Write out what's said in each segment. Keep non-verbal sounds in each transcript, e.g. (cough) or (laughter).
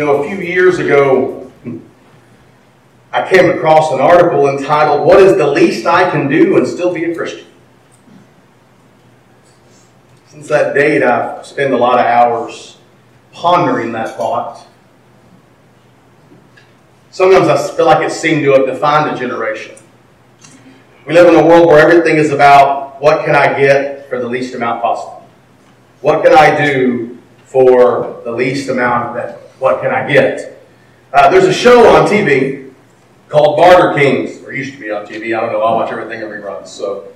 You know, a few years ago, I came across an article entitled, What is the Least I Can Do and Still Be a Christian? Since that date, I've spent a lot of hours pondering that thought. Sometimes I feel like it seemed to have defined a generation. We live in a world where everything is about what can I get for the least amount possible? What can I do for the least amount of that? What can I get? Uh, there's a show on TV called Barter Kings, or used to be on TV. I don't know. I watch everything every run. So,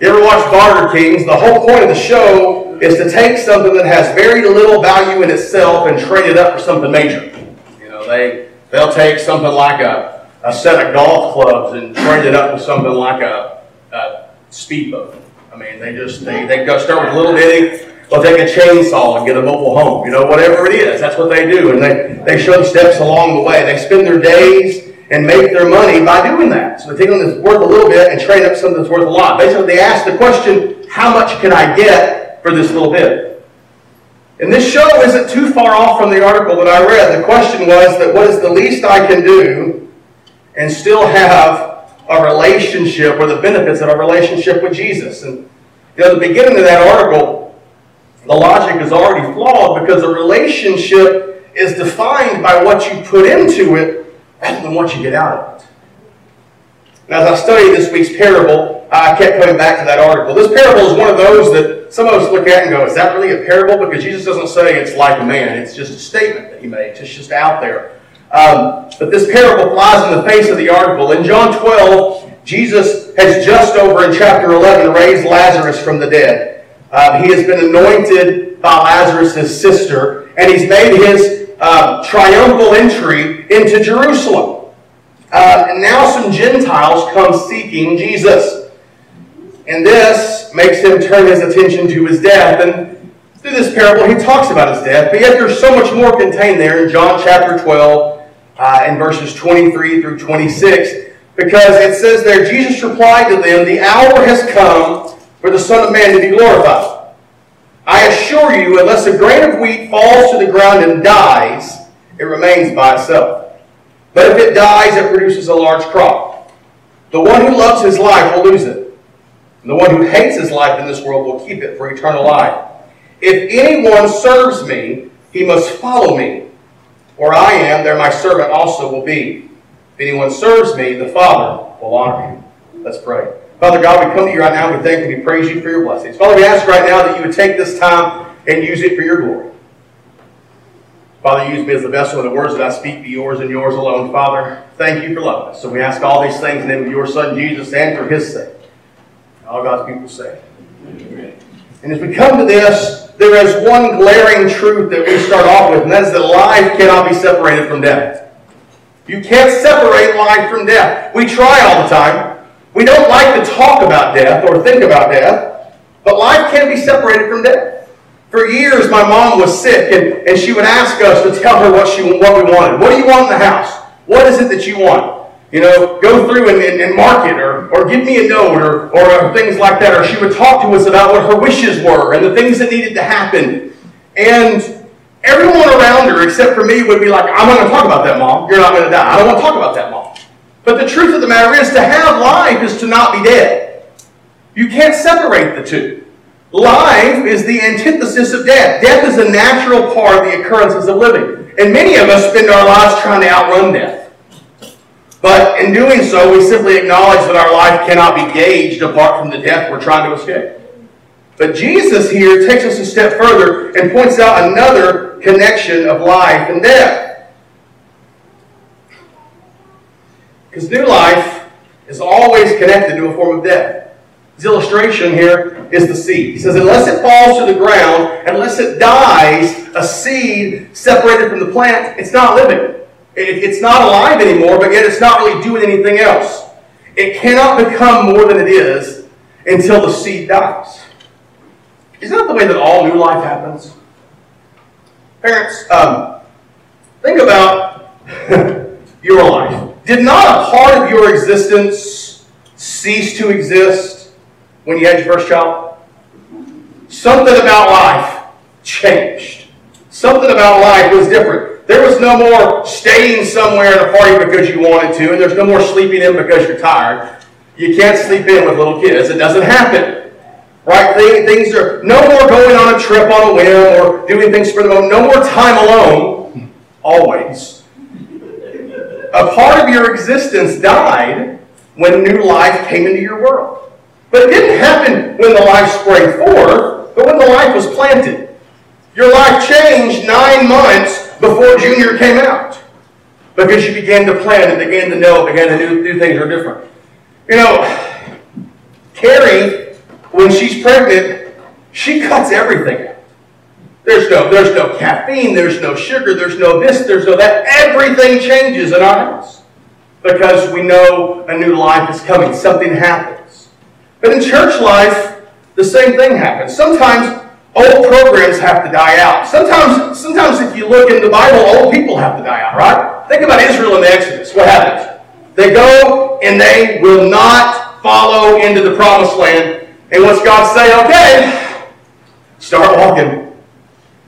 you ever watch Barter Kings? The whole point of the show is to take something that has very little value in itself and trade it up for something major. You know, they they'll take something like a, a set of golf clubs and trade it up with something like a, a speedboat. I mean, they just they they go start with a little bitty. They'll take a chainsaw and get a mobile home. You know, whatever it is, that's what they do, and they they show steps along the way. They spend their days and make their money by doing that. So they take something that's worth a little bit and trade up something that's worth a lot. Basically, they ask the question, how much can I get for this little bit? And this show isn't too far off from the article that I read. The question was that what is the least I can do and still have a relationship or the benefits of a relationship with Jesus? And you know, the beginning of that article, the logic is already flawed because a relationship is defined by what you put into it rather than what you get out of it. And as I studied this week's parable, I kept coming back to that article. This parable is one of those that some of us look at and go, is that really a parable? Because Jesus doesn't say it's like a man. It's just a statement that he makes. It's just out there. Um, but this parable flies in the face of the article. In John 12, Jesus has just over in chapter 11 raised Lazarus from the dead. Uh, he has been anointed by Lazarus' sister, and he's made his uh, triumphal entry into Jerusalem. Uh, and now some Gentiles come seeking Jesus. And this makes him turn his attention to his death. And through this parable, he talks about his death. But yet there's so much more contained there in John chapter 12 uh, verses 23 through 26. Because it says there, Jesus replied to them, The hour has come for the Son of Man to be glorified. I assure you, unless a grain of wheat falls to the ground and dies, it remains by itself. But if it dies, it produces a large crop. The one who loves his life will lose it. And the one who hates his life in this world will keep it for eternal life. If anyone serves me, he must follow me. Where I am, there my servant also will be. If anyone serves me, the Father will honor him. Let's pray. Father God, we come to you right now. We thank you. we praise you for your blessings. Father, we ask right now that you would take this time and use it for your glory. Father, use me as the vessel of the words that I speak be yours and yours alone. Father, thank you for loving us. So we ask all these things in the name of your Son, Jesus, and for his sake. All God's people say. Amen. And as we come to this, there is one glaring truth that we start off with, and that is that life cannot be separated from death. You can't separate life from death. We try all the time. We don't like to talk about death or think about death, but life can be separated from death. For years, my mom was sick, and, and she would ask us to tell her what, she, what we wanted. What do you want in the house? What is it that you want? You know, go through and, and, and mark it, or, or give me a note, or, or uh, things like that. Or she would talk to us about what her wishes were and the things that needed to happen. And everyone around her, except for me, would be like, I'm not going to talk about that, Mom. You're not going to die. I don't want to talk about that, Mom. But the truth of the matter is, to have life is to not be dead. You can't separate the two. Life is the antithesis of death. Death is a natural part of the occurrences of living. And many of us spend our lives trying to outrun death. But in doing so, we simply acknowledge that our life cannot be gauged apart from the death we're trying to escape. But Jesus here takes us a step further and points out another connection of life and death. Because new life is always connected to a form of death. His illustration here is the seed. He says, unless it falls to the ground, unless it dies, a seed separated from the plant, it's not living. it's not alive anymore, but yet it's not really doing anything else. It cannot become more than it is until the seed dies. Isn't that the way that all new life happens? Parents, um, think about (laughs) your life. Did not a part of your existence cease to exist when you had your first child? Something about life changed. Something about life was different. There was no more staying somewhere in a party because you wanted to, and there's no more sleeping in because you're tired. You can't sleep in with little kids. It doesn't happen. Right? Things are no more going on a trip on a whim or doing things for the moment. No more time alone. Always. A part of your existence died when new life came into your world. But it didn't happen when the life sprang forth, but when the life was planted. Your life changed nine months before Junior came out because you began to plan and began to know, began to do, do things are different. You know, Carrie, when she's pregnant, she cuts everything. There's no, there's no caffeine, there's no sugar, there's no this, there's no that. Everything changes in our house because we know a new life is coming. Something happens. But in church life, the same thing happens. Sometimes old programs have to die out. Sometimes, sometimes if you look in the Bible, old people have to die out, right? Think about Israel in the Exodus. What happens? They go and they will not follow into the promised land. And what's God say? Okay, start walking.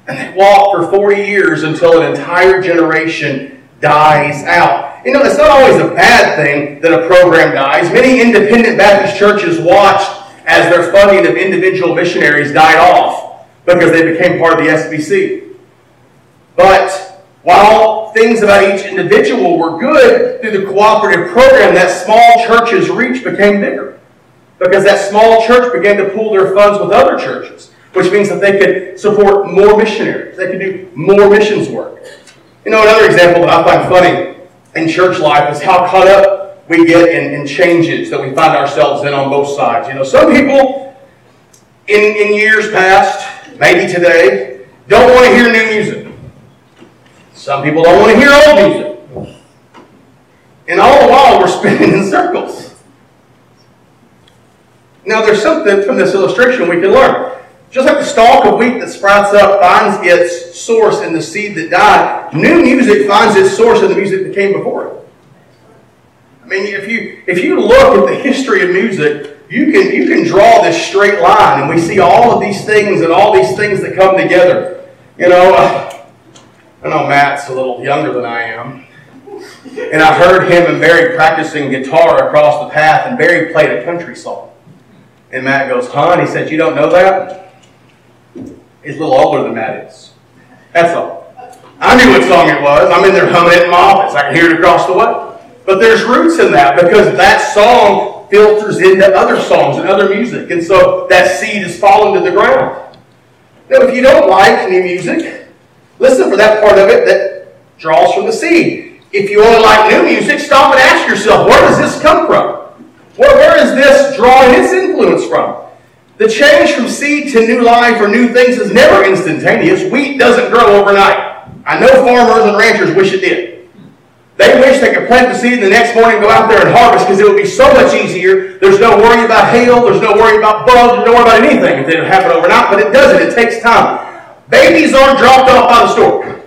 And they walk for 40 years until an entire generation dies out. You know, it's not always a bad thing that a program dies. Many independent Baptist churches watched as their funding of individual missionaries died off because they became part of the SBC. But while things about each individual were good through the cooperative program, that small church's reach became bigger because that small church began to pool their funds with other churches, which means that they could support more missionaries. They could do more missions work. You know, another example that I find funny in church life is how caught up we get in, in changes that we find ourselves in on both sides. You know, some people in, in years past, maybe today, don't want to hear new music. Some people don't want to hear old music. And all the while, we're (laughs) spinning in circles. Now, there's something from this illustration we can learn. Just like the stalk of wheat that sprouts up finds its source in the seed that died, new music finds its source in the music that came before it. I mean, if you if you look at the history of music, you can you can draw this straight line, and we see all of these things and all these things that come together. You know, uh, I know Matt's a little younger than I am. And I heard him and Barry practicing guitar across the path, and Barry played a country song. And Matt goes? And he said, You don't know that? He's a little older than Matt is. That's all. I knew what song it was. I'm in there humming it in my office. I can hear it across the way. But there's roots in that because that song filters into other songs and other music. And so that seed is falling to the ground. Now, if you don't like new music, Listen for that part of it that draws from the seed. If you only like new music, stop and ask yourself, where does this come from? Where, where is this drawing its influence from? The change from seed to new life or new things is never instantaneous. Wheat doesn't grow overnight. I know farmers and ranchers wish it did. They wish they could plant the seed and the next morning go out there and harvest because it would be so much easier. There's no worry about hail. There's no worry about bugs. There's no worry about anything if it didn't happen overnight, but it doesn't. It takes time. Babies aren't dropped off by the store.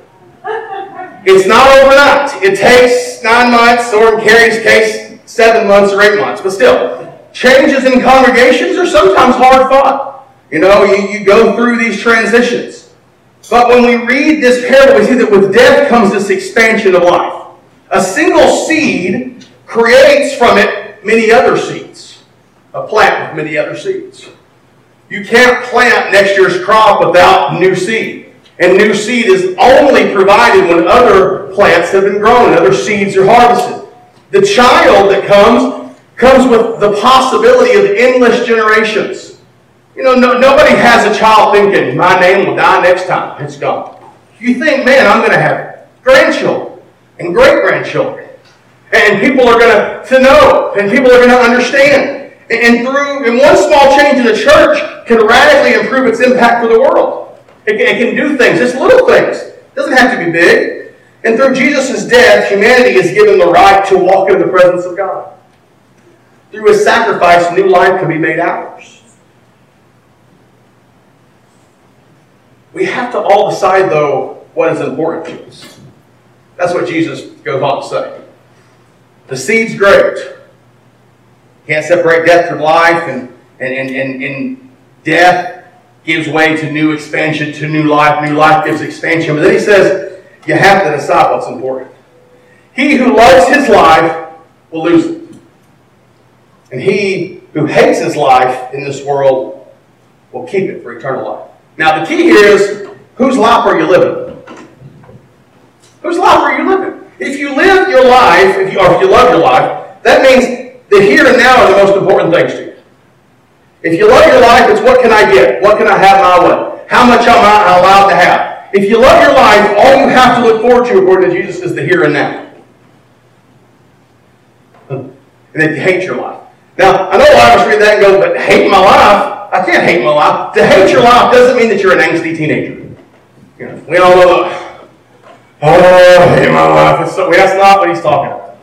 It's not overnight. It takes nine months, or in Carrie's case, seven months or eight months. But still, changes in congregations are sometimes hard fought. You know, you, you go through these transitions. But when we read this parable, we see that with death comes this expansion of life. A single seed creates from it many other seeds. A plant with many other seeds. You can't plant next year's crop without new seed. And new seed is only provided when other plants have been grown, other seeds are harvested. The child that comes comes with the possibility of endless generations. You know, no, nobody has a child thinking, my name will die next time. It's gone. You think, man, I'm going to have grandchildren and great grandchildren. And people are going to, know, and people are going to understand. And through, and one small change in the church can radically improve its impact for the world. It can, it can do things, just little things. It doesn't have to be big. And through Jesus' death, humanity is given the right to walk in the presence of God. Through his sacrifice, new life can be made ours. We have to all decide, though, what is important to us. That's what Jesus goes on to say. The seed's great. Can't separate death from life, and, and, and, and, and death gives way to new expansion, to new life. New life gives expansion. But then he says, you have to decide what's important. He who loves his life will lose it. And he who hates his life in this world will keep it for eternal life. Now, the key here is whose life are you living? Whose life are you living? If you live your life, if you, or if you love your life, that means the here and now are the most important things to you. If you love your life, it's what can I get? What can I have my way? How much am I allowed to have? If you love your life, all you have to look forward to, according to Jesus, is the here and now. And if you hate your life. Now, I know a lot of us read that and go, but hate my life? I can't hate my life. To hate your life doesn't mean that you're an angsty teenager. You know, we all know, oh, I hate my life. So, that's not what he's talking about.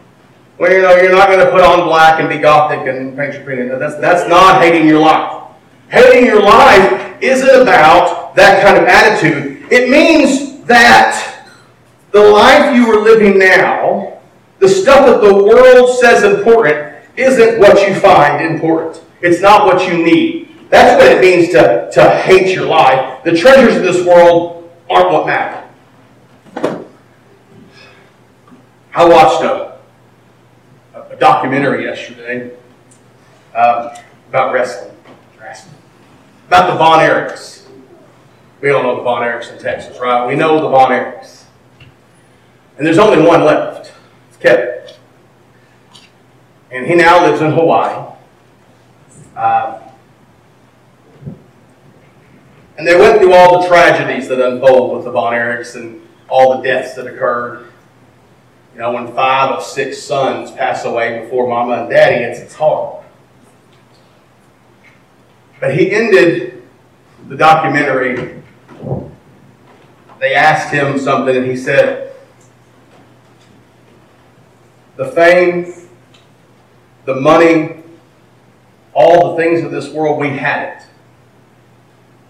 Well, you know, you're not going to put on black and be gothic and paint your painting. That's, that's not hating your life. Hating your life isn't about that kind of attitude. It means that the life you are living now, the stuff that the world says important, isn't what you find important. It's not what you need. That's what it means to, to hate your life. The treasures of this world aren't what matter. I watched a, a documentary yesterday um, about wrestling. About the Von Erichs. We all know the Von Erichs in Texas, right? We know the Von Erichs. And there's only one left. It's Kevin. And he now lives in Hawaii. Um, and they went through all the tragedies that unfold with the Von Erichs and all the deaths that occurred. You know, when five of six sons pass away before mama and daddy, it's, it's hard. But he ended the documentary. They asked him something, and he said, The fame, the money, all the things of this world, we had it.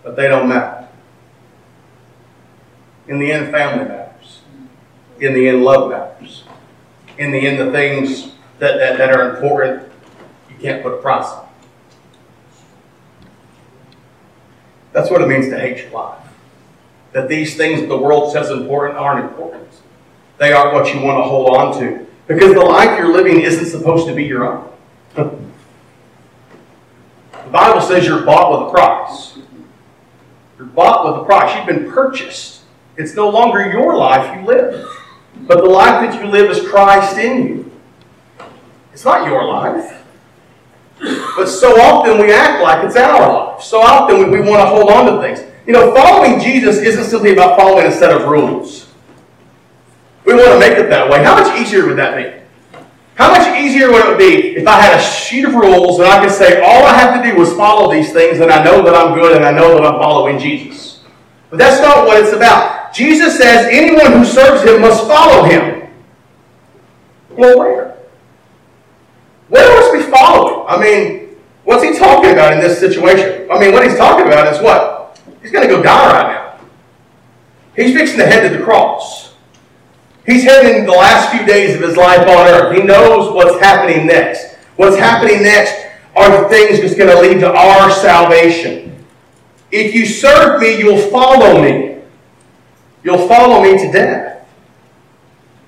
But they don't matter. In the end, family matters. In the end, love matters. In the end, the things that, that, that are important, you can't put a price on. That's what it means to hate your life. That these things the world says important aren't important. They aren't what you want to hold on to. Because the life you're living isn't supposed to be your own. the Bible says you're bought with a price. You're bought with a price. You've been purchased. It's no longer your life you live. But the life that you live is Christ in you. It's not your life. But so often we act like it's our life. So often we, we want to hold on to things. You know, following Jesus isn't simply about following a set of rules. We want to make it that way. How much easier would that be? How much easier would it be if I had a sheet of rules and I could say all I have to do is follow these things and I know that I'm good and I know that I'm following Jesus? But that's not what it's about. Jesus says anyone who serves him must follow him. Well, where? Where must we follow him? I mean, what's he talking about in this situation? I mean, what he's talking about is what? He's going to go die right now. He's fixing to head to the cross. He's heading the last few days of his life on earth. He knows what's happening next. What's happening next are the things that's going to lead to our salvation. If you serve me, you'll follow me. You'll follow me to death.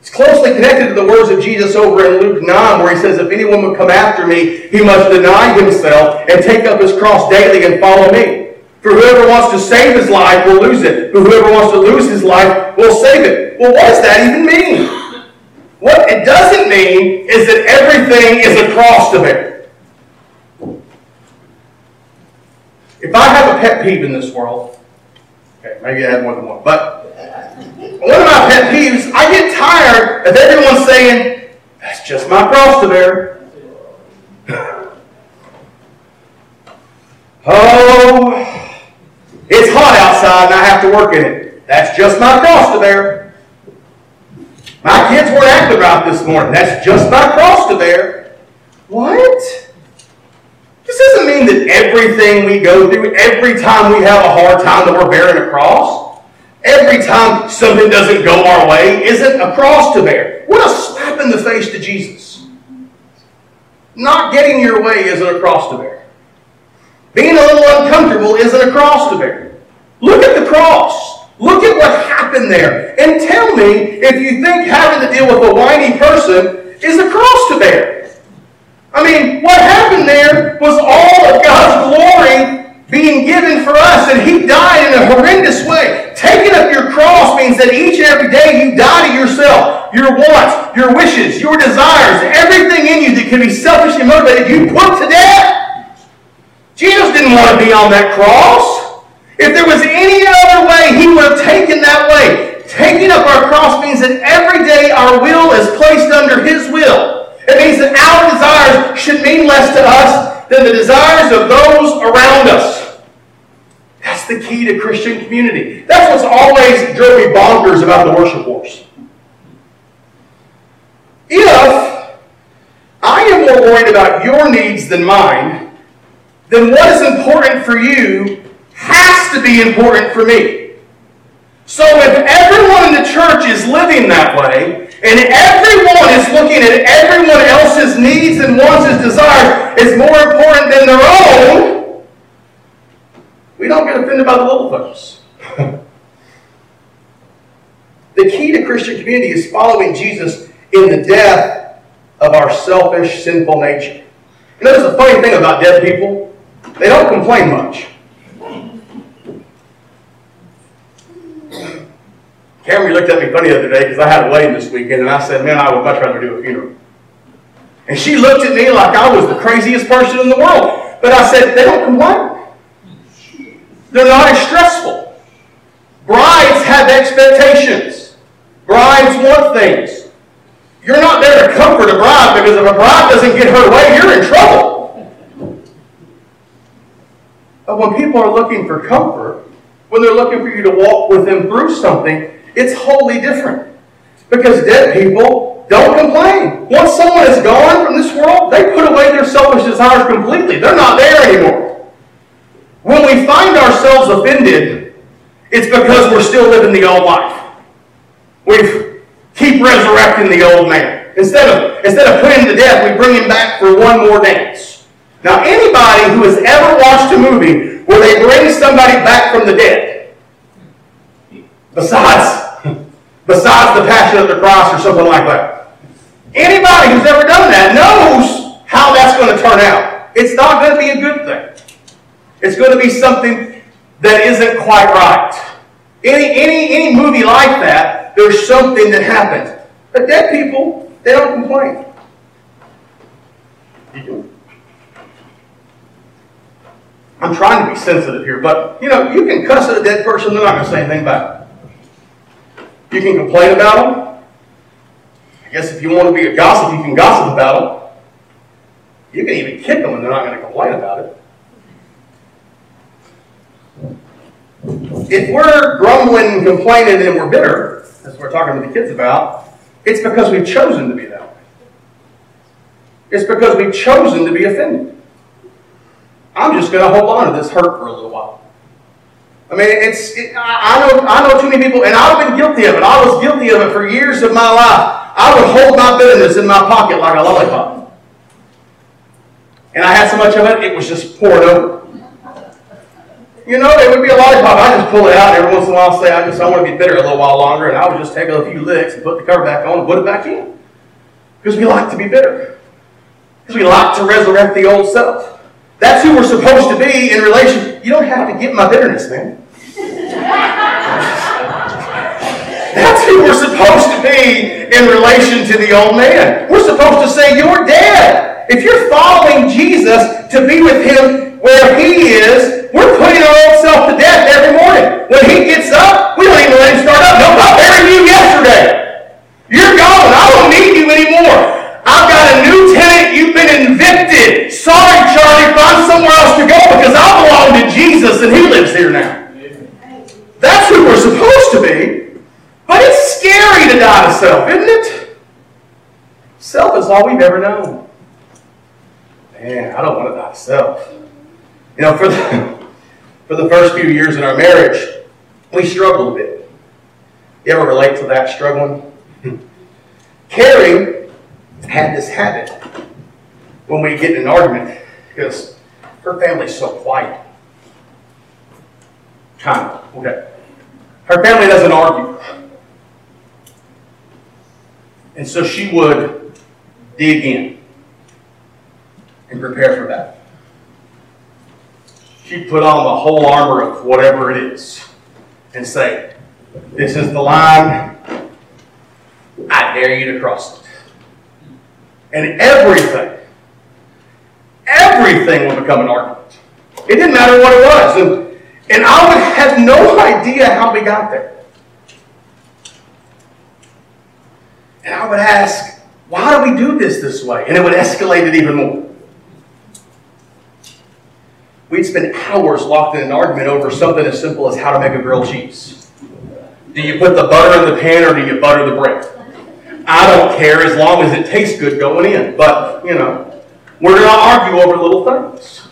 It's closely connected to the words of Jesus over in Luke 9, where he says, If anyone would come after me, he must deny himself and take up his cross daily and follow me. For whoever wants to save his life will lose it, but whoever wants to lose his life will save it. Well, what does that even mean? What it doesn't mean is that everything is a cross to bear. If I have a pet peeve in this world, okay, maybe I have more than one, but one of my pet peeves, I get tired of everyone saying, that's just my cross to bear. oh, it's hot outside and I have to work in it. That's just my cross to bear. My kids weren't acting right this morning. That's just my cross to bear. What? This doesn't mean that everything we go through, every time we have a hard time, that we're bearing a cross. Every time something doesn't go our way isn't a cross to bear. What a slap in the face to Jesus. Not getting your way isn't a cross to bear. Being a little uncomfortable isn't a cross to bear. Look at the cross. Look at what happened there. And tell me if you think having to deal with a whiny person is a cross to bear. I mean, what happened there was all of God's glory being given for us, and He died in a horrendous way. Taking up your cross means that each and every day you die to yourself, your wants, your wishes, your desires, everything in you that can be selfishly motivated, you put to death. Jesus didn't want to be on that cross. If there was any other way, He would have taken that way. Taking up our cross means that every day our will is placed under His will. It means that our desires should mean less to us than the desires of those around us. That's the key to Christian community. That's what's always drove me bonkers about the worship wars. If I am more worried about your needs than mine, then what is important for you has to be important for me. So if everyone in the church is living that way, and everyone is looking at everyone else's needs and wants and desires is more important than their own, we don't get offended by the little folks. (laughs) the key to Christian community is following Jesus in the death of our selfish, sinful nature. You know, there's a funny thing about dead people. They don't complain much. Camry looked at me funny the other day because I had a wedding this weekend, and I said, man, I would much rather do a funeral. And she looked at me like I was the craziest person in the world. But I said, they don't complain. They're not as stressful. Brides have expectations. Brides want things. You're not there to comfort a bride because if a bride doesn't get her way, you're in trouble. But when people are looking for comfort, when they're looking for you to walk with them through something, it's wholly different. Because dead people don't complain. Once someone is gone from this world, they put away their selfish desires completely. They're not there anymore. When we find ourselves offended, it's because we're still living the old life. We keep resurrecting the old man. Instead of, instead of putting him to death, we bring him back for one more dance. Now, anybody who has ever watched a movie where they bring somebody back from the dead, besides (laughs) besides the Passion of the Cross or something like that. Anybody who's ever done that knows how that's going to turn out. It's not going to be a good thing. It's going to be something that isn't quite right. Any, any, any movie like that, there's something that happens. But dead people, they don't complain. I'm trying to be sensitive here, but you know, you can cuss at a dead person, they're not going to say anything back. You can complain about them. I guess if you want to be a gossip, you can gossip about them. You can even kick them and they're not going to complain about it. If we're grumbling and complaining and we're bitter, as we're talking to the kids about, it's because we've chosen to be that way. It's because we've chosen to be offended. I'm just going to hold on to this hurt for a little while. I mean, it's it, I know I know too many people, and I've been guilty of it. I was guilty of it for years of my life. I would hold my bitterness in my pocket like a lollipop, and I had so much of it, it was just poured over. You know, it would be a lollipop. I just pull it out every once in a while. Say, I just I want to be bitter a little while longer, and I would just take a few licks and put the cover back on and put it back in, because we like to be bitter, because we like to resurrect the old self. That's who we're supposed to be in relation. You don't have to get my bitterness, man. That's who we're supposed to be in relation to the old man. We're supposed to say, You're dead. If you're following Jesus to be with him where he is, we're putting our own self to death every morning. When he gets up, we don't even let him start up. No, I buried you yesterday. You're gone. I don't need you anymore. I've got a new been evicted. Sorry, Charlie, find somewhere else to go because I belong to Jesus and he lives here now. That's who we're supposed to be. But it's scary to die to self, isn't it? Self is all we've ever known. Man, I don't want to die to self. You know, for the, (laughs) for the first few years in our marriage, we struggled a bit. You ever relate to that struggling? (laughs) Carrie had this habit when we get in an argument because her family's so quiet. Of, okay. Her family doesn't argue. And so she would dig in and prepare for that. She'd put on the whole armor of whatever it is and say, This is the line. I dare you to cross it. And everything, everything would become an argument. It didn't matter what it was. And, and I would have no idea how we got there. And I would ask, why do we do this this way? And it would escalate it even more. We'd spend hours locked in an argument over something as simple as how to make a grilled cheese. Do you put the butter in the pan or do you butter the bread? I don't care as long as it tastes good going in. But, you know, we're going to argue over little things.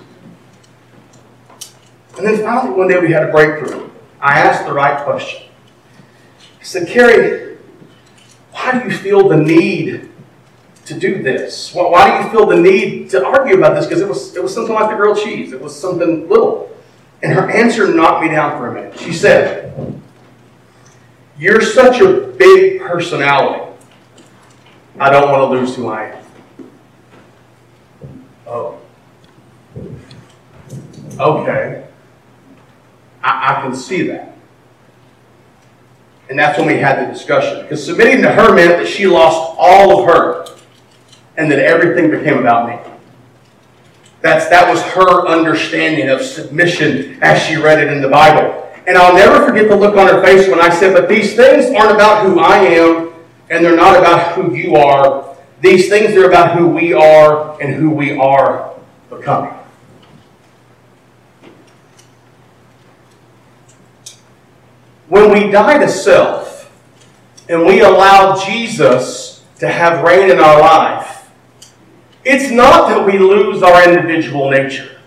And then finally, one day we had a breakthrough. I asked the right question. I said, Carrie, why do you feel the need to do this? Well, why do you feel the need to argue about this? Because it was, it was something like the grilled cheese. It was something little. And her answer knocked me down for a minute. She said, You're such a big personality. I don't want to lose who I am. Oh. Okay. I, I can see that. And that's when we had the discussion. Because submitting to her meant that she lost all of her and that everything became about me. That's, that was her understanding of submission as she read it in the Bible. And I'll never forget the look on her face when I said, But these things aren't about who I am, and they're not about who you are. These things are about who we are and who we are becoming. When we die to self and we allow Jesus to have reign in our life, it's not that we lose our individual nature.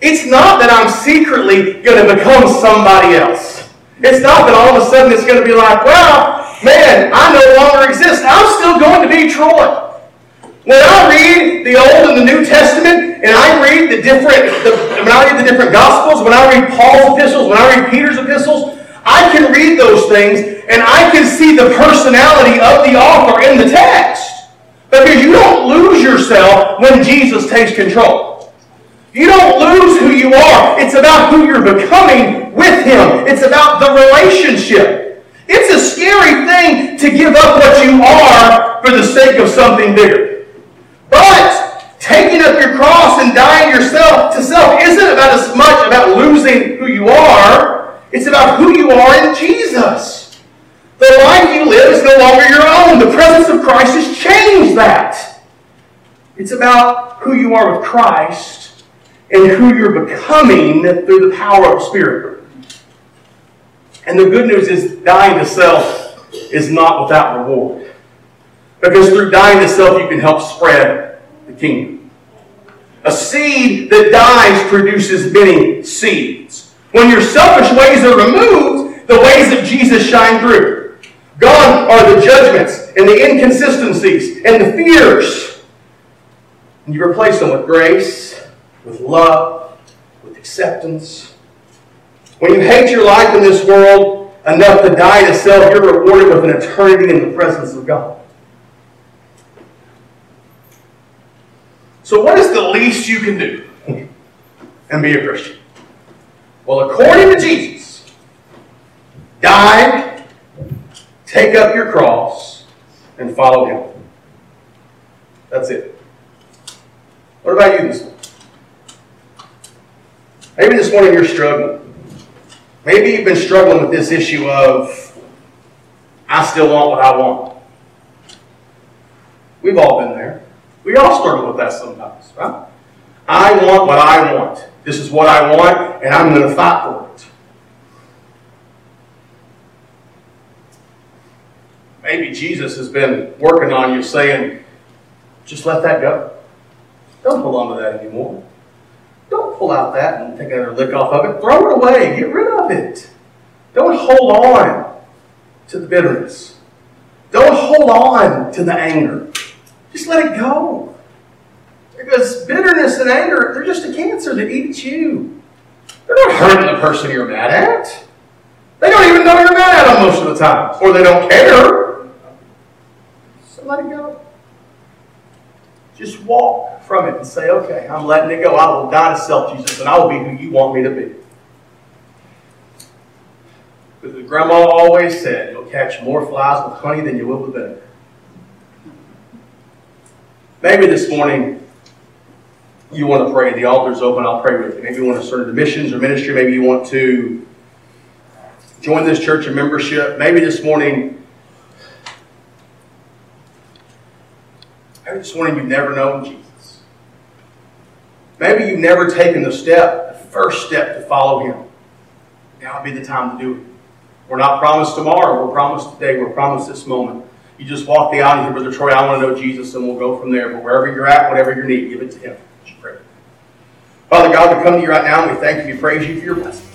It's not that I'm secretly going to become somebody else. It's not that all of a sudden it's going to be like, well, man, I no longer exist. I'm still going to be Troy. When I read the Old and the New Testament, and I read the different, the, when I read the different Gospels, when I read Paul's epistles, when I read Peter's epistles, I can read those things and I can see the personality of the author in the text. Because you don't lose yourself when Jesus takes control. You don't lose who you are. It's about who you're becoming with Him. It's about the relationship. It's a scary thing to give up what you are for the sake of something bigger. But taking up your cross and dying yourself to self isn't about as much about losing who you are it's about who you are in Jesus. The life you live is no longer your own. The presence of Christ has changed that. It's about who you are with Christ and who you're becoming through the power of the Spirit. And the good news is dying to self is not without reward. Because through dying to self, you can help spread the kingdom. A seed that dies produces many seeds. When your selfish ways are removed, the ways of Jesus shine through. Gone are the judgments and the inconsistencies and the fears. And you replace them with grace, with love, with acceptance. When you hate your life in this world enough to die to self, you're rewarded with an eternity in the presence of God. So, what is the least you can do and be a Christian? Well, according to Jesus, die, take up your cross, and follow him. That's it. What about you this morning? Maybe this morning you're struggling. Maybe you've been struggling with this issue of, I still want what I want. We've all been there. We all struggle with that sometimes, right? I want what I want. This is what I want, and I'm going to fight for it. Maybe Jesus has been working on you saying, just let that go. Don't hold on to that anymore. Don't pull out that and take another lick off of it. Throw it away. Get rid of it. Don't hold on to the bitterness. Don't hold on to the anger. Just let it go. Because bitterness and anger, they're just a cancer that eats you. They're not hurting the person you're mad at. They don't even know you're mad at them most of the time, or they don't care. So let it go. Just walk from it and say, okay, I'm letting it go. I will die to self, Jesus, and I will be who you want me to be. Because the grandma always said, you'll catch more flies with honey than you will with vinegar. Maybe this morning you want to pray. The altar's open. I'll pray with you. Maybe you want to serve the missions or ministry. Maybe you want to join this church in membership. Maybe this morning, maybe this morning you've never known Jesus. Maybe you've never taken the step, the first step to follow Him. Now would be the time to do it. We're not promised tomorrow. We're promised today. We're promised this moment. You just walk the aisle say, Brother Troy, I want to know Jesus, and we'll go from there. But wherever you're at, whatever your need, give it to Him. Father God, we come to you right now and we thank you, we praise you for your blessing.